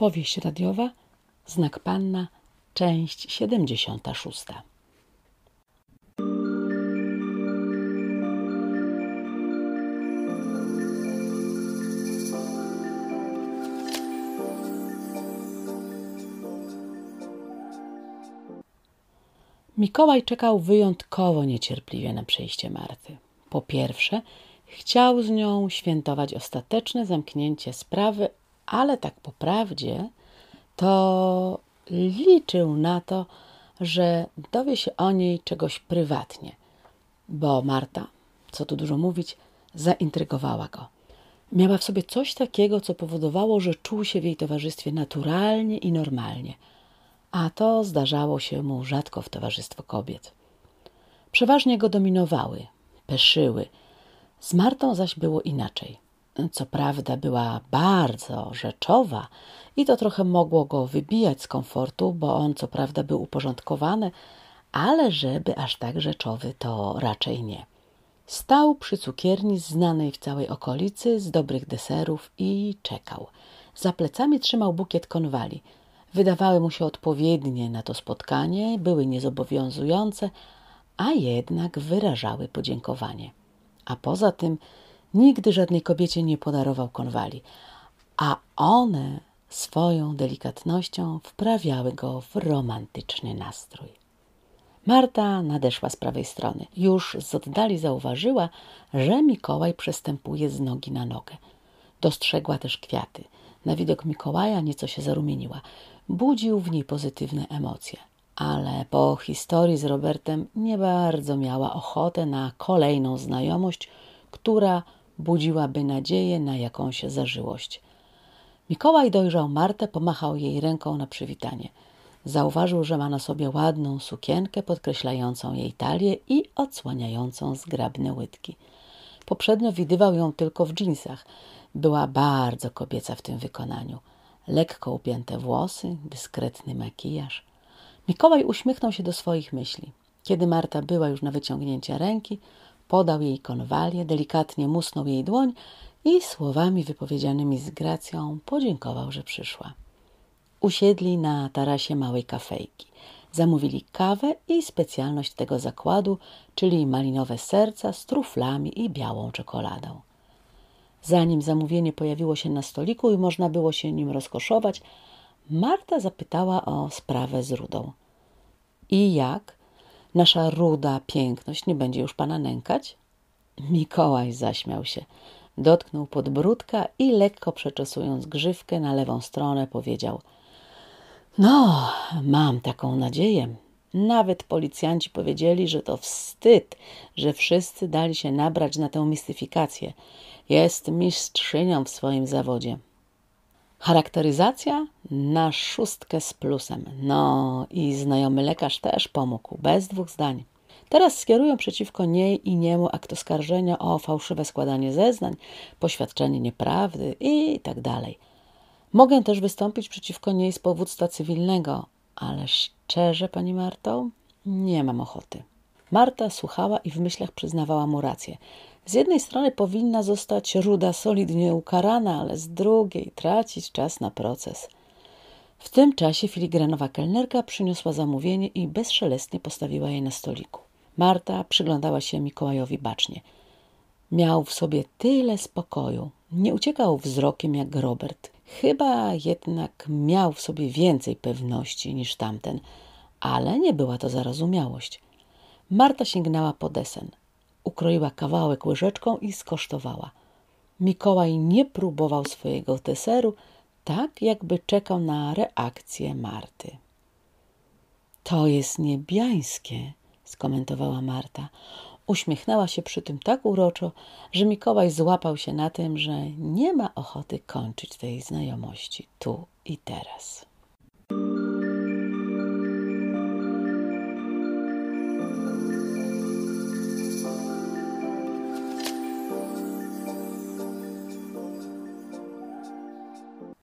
Powieść radiowa, Znak Panna, część 76. Mikołaj czekał wyjątkowo niecierpliwie na przyjście Marty. Po pierwsze, chciał z nią świętować ostateczne zamknięcie sprawy, ale tak po prawdzie to liczył na to, że dowie się o niej czegoś prywatnie, bo Marta, co tu dużo mówić, zaintrygowała go. Miała w sobie coś takiego, co powodowało, że czuł się w jej towarzystwie naturalnie i normalnie, a to zdarzało się mu rzadko w towarzystwo kobiet. Przeważnie go dominowały, peszyły. Z Martą zaś było inaczej. Co prawda była bardzo rzeczowa i to trochę mogło go wybijać z komfortu, bo on co prawda był uporządkowany, ale żeby aż tak rzeczowy to raczej nie. Stał przy cukierni znanej w całej okolicy z dobrych deserów i czekał. Za plecami trzymał bukiet konwali. Wydawały mu się odpowiednie na to spotkanie, były niezobowiązujące, a jednak wyrażały podziękowanie. A poza tym nigdy żadnej kobiecie nie podarował konwali, a one swoją delikatnością wprawiały go w romantyczny nastrój. Marta nadeszła z prawej strony. Już z oddali zauważyła, że Mikołaj przestępuje z nogi na nogę. Dostrzegła też kwiaty. Na widok Mikołaja nieco się zarumieniła. Budził w niej pozytywne emocje, ale po historii z Robertem nie bardzo miała ochotę na kolejną znajomość, która budziłaby nadzieję na jakąś zażyłość. Mikołaj dojrzał Martę, pomachał jej ręką na przywitanie. Zauważył, że ma na sobie ładną sukienkę podkreślającą jej talię i odsłaniającą zgrabne łydki. Poprzednio widywał ją tylko w dżinsach. Była bardzo kobieca w tym wykonaniu. Lekko upięte włosy, dyskretny makijaż. Mikołaj uśmiechnął się do swoich myśli. Kiedy Marta była już na wyciągnięcie ręki, podał jej konwalię, delikatnie musnął jej dłoń i słowami wypowiedzianymi z gracją podziękował, że przyszła. Usiedli na tarasie małej kafejki. Zamówili kawę i specjalność tego zakładu, czyli malinowe serca z truflami i białą czekoladą. Zanim zamówienie pojawiło się na stoliku i można było się nim rozkoszować, Marta zapytała o sprawę z rudą. I jak? Nasza ruda piękność nie będzie już pana nękać? Mikołaj zaśmiał się. Dotknął podbródka i lekko przeczesując grzywkę na lewą stronę powiedział No, mam taką nadzieję. Nawet policjanci powiedzieli, że to wstyd, że wszyscy dali się nabrać na tę mistyfikację. Jest mistrzynią w swoim zawodzie. Charakteryzacja na szóstkę z plusem. No i znajomy lekarz też pomógł, bez dwóch zdań. Teraz skierują przeciwko niej i niemu akt oskarżenia o fałszywe składanie zeznań, poświadczenie nieprawdy i tak dalej. Mogę też wystąpić przeciwko niej z powództwa cywilnego, ale szczerze, pani Marto, nie mam ochoty. Marta słuchała i w myślach przyznawała mu rację. Z jednej strony powinna zostać ruda solidnie ukarana, ale z drugiej tracić czas na proces. W tym czasie filigranowa kelnerka przyniosła zamówienie i bezszelestnie postawiła je na stoliku. Marta przyglądała się Mikołajowi bacznie. Miał w sobie tyle spokoju. Nie uciekał wzrokiem jak Robert. Chyba jednak miał w sobie więcej pewności niż tamten, ale nie była to zarozumiałość. Marta sięgnęła po desen. Ukroiła kawałek łyżeczką i skosztowała. Mikołaj nie próbował swojego deseru, tak jakby czekał na reakcję Marty. To jest niebiańskie, skomentowała Marta. Uśmiechnęła się przy tym tak uroczo, że Mikołaj złapał się na tym, że nie ma ochoty kończyć tej znajomości tu i teraz.